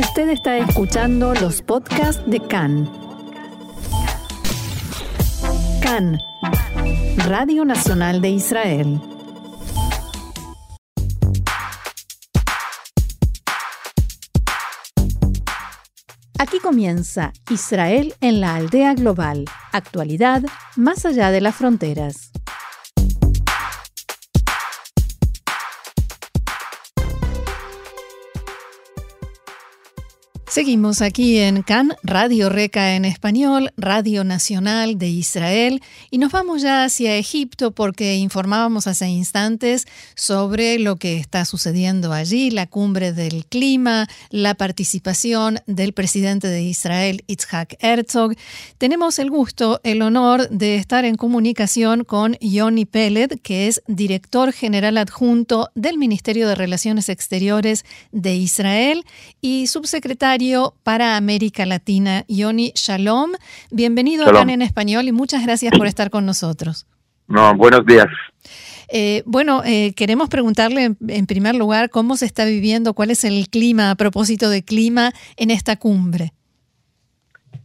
Usted está escuchando los podcasts de CAN. CAN, Radio Nacional de Israel. Aquí comienza Israel en la aldea global, actualidad más allá de las fronteras. Seguimos aquí en CAN, Radio Reca en español, Radio Nacional de Israel, y nos vamos ya hacia Egipto porque informábamos hace instantes sobre lo que está sucediendo allí, la cumbre del clima, la participación del presidente de Israel, Itzhak Herzog. Tenemos el gusto, el honor de estar en comunicación con Yoni Peled, que es director general adjunto del Ministerio de Relaciones Exteriores de Israel y subsecretario para América Latina, Yoni Shalom. Bienvenido a en Español y muchas gracias por estar con nosotros. No, buenos días. Eh, bueno, eh, queremos preguntarle en primer lugar cómo se está viviendo, cuál es el clima a propósito de clima en esta cumbre.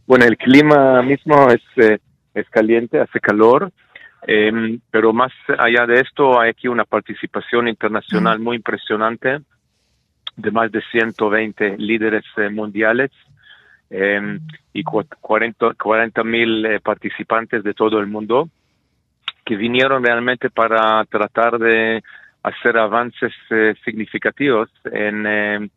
Bueno, el clima mismo es, eh, es caliente, hace calor, em, pero más allá de esto hay aquí una participación internacional muy impresionante de más de 120 líderes eh, mundiales em, y 40 mil eh, participantes de todo el mundo que vinieron realmente para tratar de hacer avances eh, significativos en, em,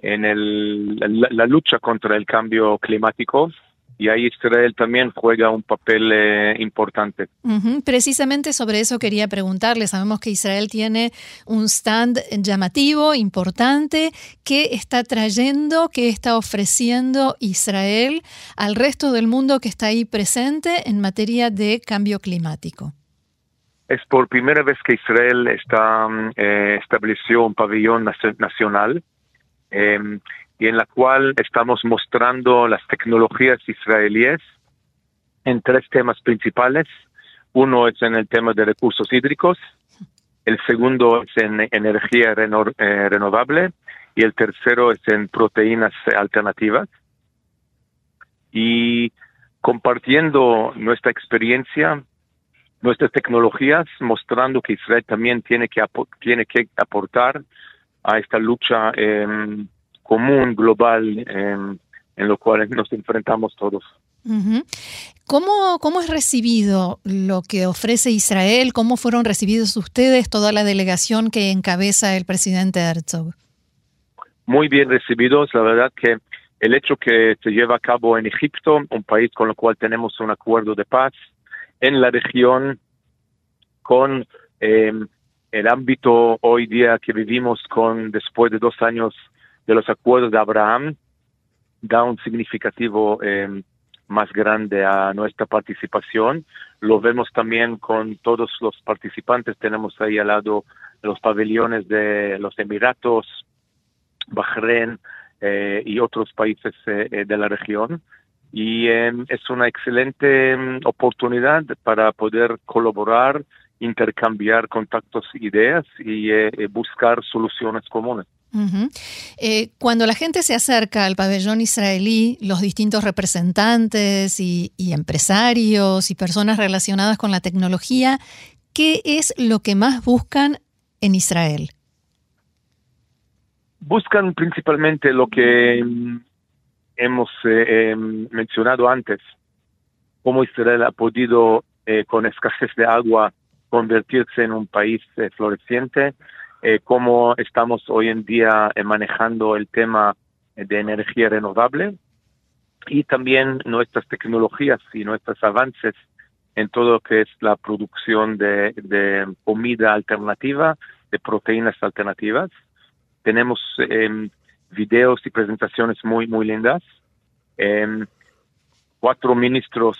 en el, la, lucha contra el cambio climático y ahí Israel también juega un papel eh, importante. Precisamente sobre eso quería preguntarle. Sabemos que Israel tiene un stand llamativo, importante, que está trayendo, que está ofreciendo Israel al resto del mundo que está ahí presente en materia de cambio climático. Es por primera vez que Israel está, eh, estableció un pabellón nacional. Em, y en la cual estamos mostrando las tecnologías israelíes en tres temas principales. Uno es en el tema de recursos hídricos, el segundo es en energía eh, renovable y el tercero es en proteínas alternativas. Y compartiendo nuestra experiencia, nuestras tecnologías, mostrando que Israel también tiene que, tiene que aportar a esta lucha común, global, en, en lo cual nos enfrentamos todos. ¿Cómo, ¿Cómo es recibido lo que ofrece Israel? ¿Cómo fueron recibidos ustedes, toda la delegación que encabeza el presidente Herzog? Muy bien recibidos. La verdad que el hecho que se lleva a cabo en Egipto, un país con el cual tenemos un acuerdo de paz, en la región, con eh, el ámbito hoy día que vivimos con después de dos años de los acuerdos de Abraham da un significativo em, más grande a nuestra participación. Lo vemos también con todos los participantes. Tenemos ahí al lado los pabellones de los Emiratos, Bahrein eh, y otros países eh, eh, de la región. Y em, es una excelente em, oportunidad para poder colaborar, intercambiar contactos, ideas y buscar soluciones comunes. Eh, cuando la gente se acerca al pabellón israelí, los distintos representantes y, empresarios y personas relacionadas con la tecnología, ¿qué es lo que más buscan en Israel? Buscan principalmente lo que hemos eh, em, mencionado antes, cómo Israel ha podido, eh, con escasez de agua, convertirse en un país floreciente, eh, cómo estamos hoy en día eh, manejando el tema de energía renovable y también nuestras tecnologías y nuestros avances en todo lo que es la producción de, comida alternativa, de proteínas alternativas. Tenemos em, videos y presentaciones muy, muy lindas. Em, cuatro ministros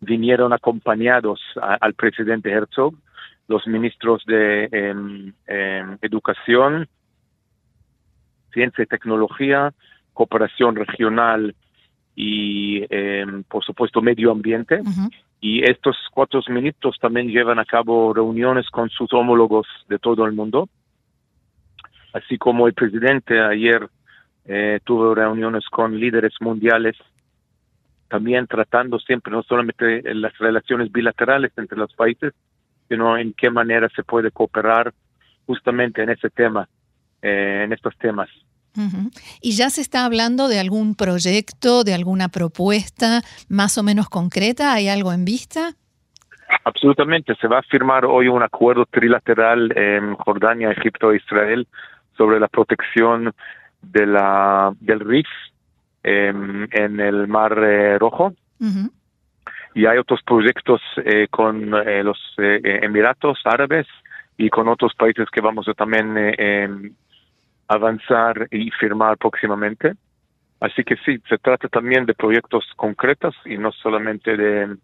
vinieron acompañados al presidente Herzog los ministros de em, em, Educación, Ciencia y Tecnología, Cooperación Regional y, em, por supuesto, Medio Ambiente. Y estos cuatro ministros también llevan a cabo reuniones con sus homólogos de todo el mundo, así como el presidente ayer eh, tuve reuniones con líderes mundiales, también tratando siempre no solamente las relaciones bilaterales entre los países, sino en qué manera se puede cooperar justamente en ese tema, eh, en estos temas. ¿Y ya se está hablando de algún proyecto, de alguna propuesta más o menos concreta? ¿Hay algo en vista? Absolutamente. Se va a firmar hoy un acuerdo trilateral en Jordania, Egipto e Israel sobre la protección de la, del RIF em, en el Mar eh, Rojo. Y hay otros proyectos eh, con eh, los Emiratos Árabes y con otros países que vamos a también em, avanzar y firmar próximamente. Así que sí, se trata también de proyectos concretos y no solamente de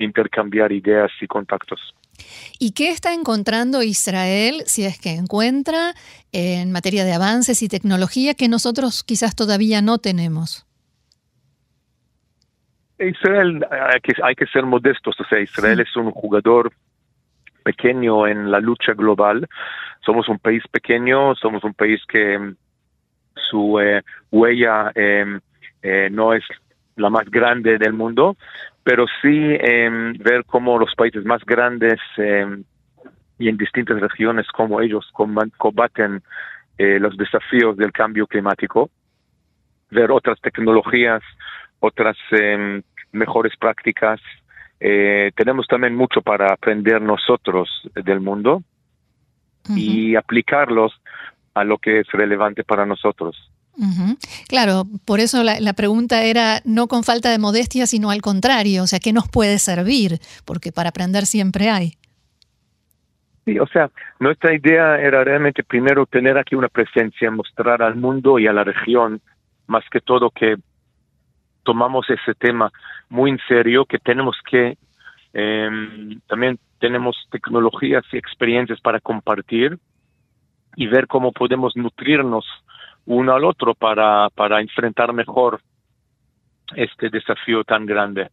intercambiar ideas y contactos. ¿Y qué está encontrando Israel, si es que encuentra, en materia de avances y tecnología que nosotros quizás todavía no tenemos? Israel, hay que, hay que ser modestos, o sea, Israel es un jugador pequeño en la lucha global. Somos un país pequeño, somos un país que mm, su eh, huella em, eh, no es la más grande del mundo, pero sí em, ver cómo los países más grandes em, y en distintas regiones, cómo ellos combaten eh, los desafíos del cambio climático, ver otras tecnologías, otras mejores prácticas, eh, tenemos también mucho para aprender nosotros del mundo y aplicarlos a lo que es relevante para nosotros. Claro, por eso la, pregunta era no con falta de modestia, sino al contrario, o sea, ¿qué nos puede servir? Porque para aprender siempre hay. Sí, o sea, nuestra idea era realmente primero tener aquí una presencia, mostrar al mundo y a la región, más que todo que tomamos ese tema muy en serio, que tenemos que, em, también tenemos tecnologías y experiencias para compartir y ver cómo podemos nutrirnos uno al otro para, para enfrentar mejor este desafío tan grande.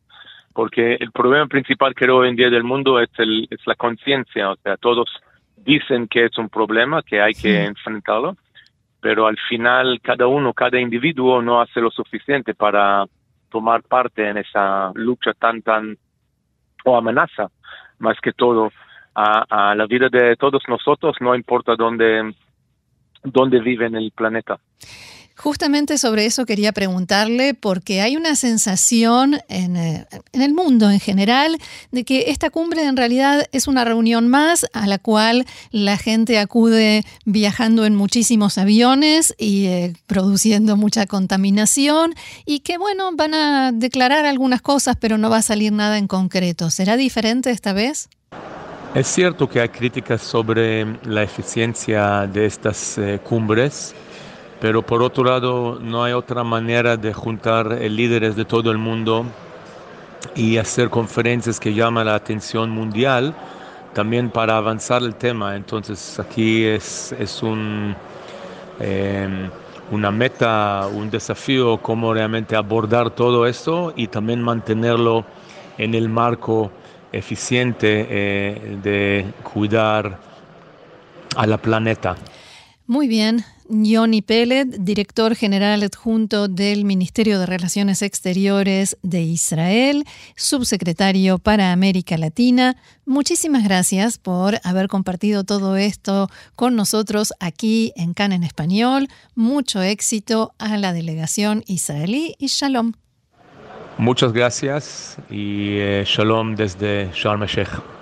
Porque el problema principal que hoy en día del mundo es, el, es la conciencia, o sea, todos dicen que es un problema, que hay que enfrentarlo, pero al final cada uno, cada individuo no hace lo suficiente para tomar parte en esa lucha tan, tan, o amenaza, más que todo, a, a la vida de todos nosotros, no importa dónde, dónde vive en el planeta. Justamente sobre eso quería preguntarle, porque hay una sensación en, eh, en, el mundo en general de que esta cumbre en realidad es una reunión más a la cual la gente acude viajando en muchísimos aviones y eh, produciendo mucha contaminación y que bueno, van a declarar algunas cosas, pero no va a salir nada en concreto. ¿Será diferente esta vez? Es cierto que hay críticas sobre la eficiencia de estas eh, cumbres pero por otro lado no hay otra manera de juntar líderes de todo el mundo y hacer conferencias que llaman la atención mundial también para avanzar el tema. Entonces aquí es, es un, em, una meta, un desafío cómo realmente abordar todo esto y también mantenerlo en el marco eficiente eh, de cuidar a la planeta. Muy bien. Yoni Peled, director general adjunto del Ministerio de Relaciones Exteriores de Israel, subsecretario para América Latina. Muchísimas gracias por haber compartido todo esto con nosotros aquí en CAN en español. Mucho éxito a la delegación israelí y shalom. Muchas gracias y eh, shalom desde Sharm el.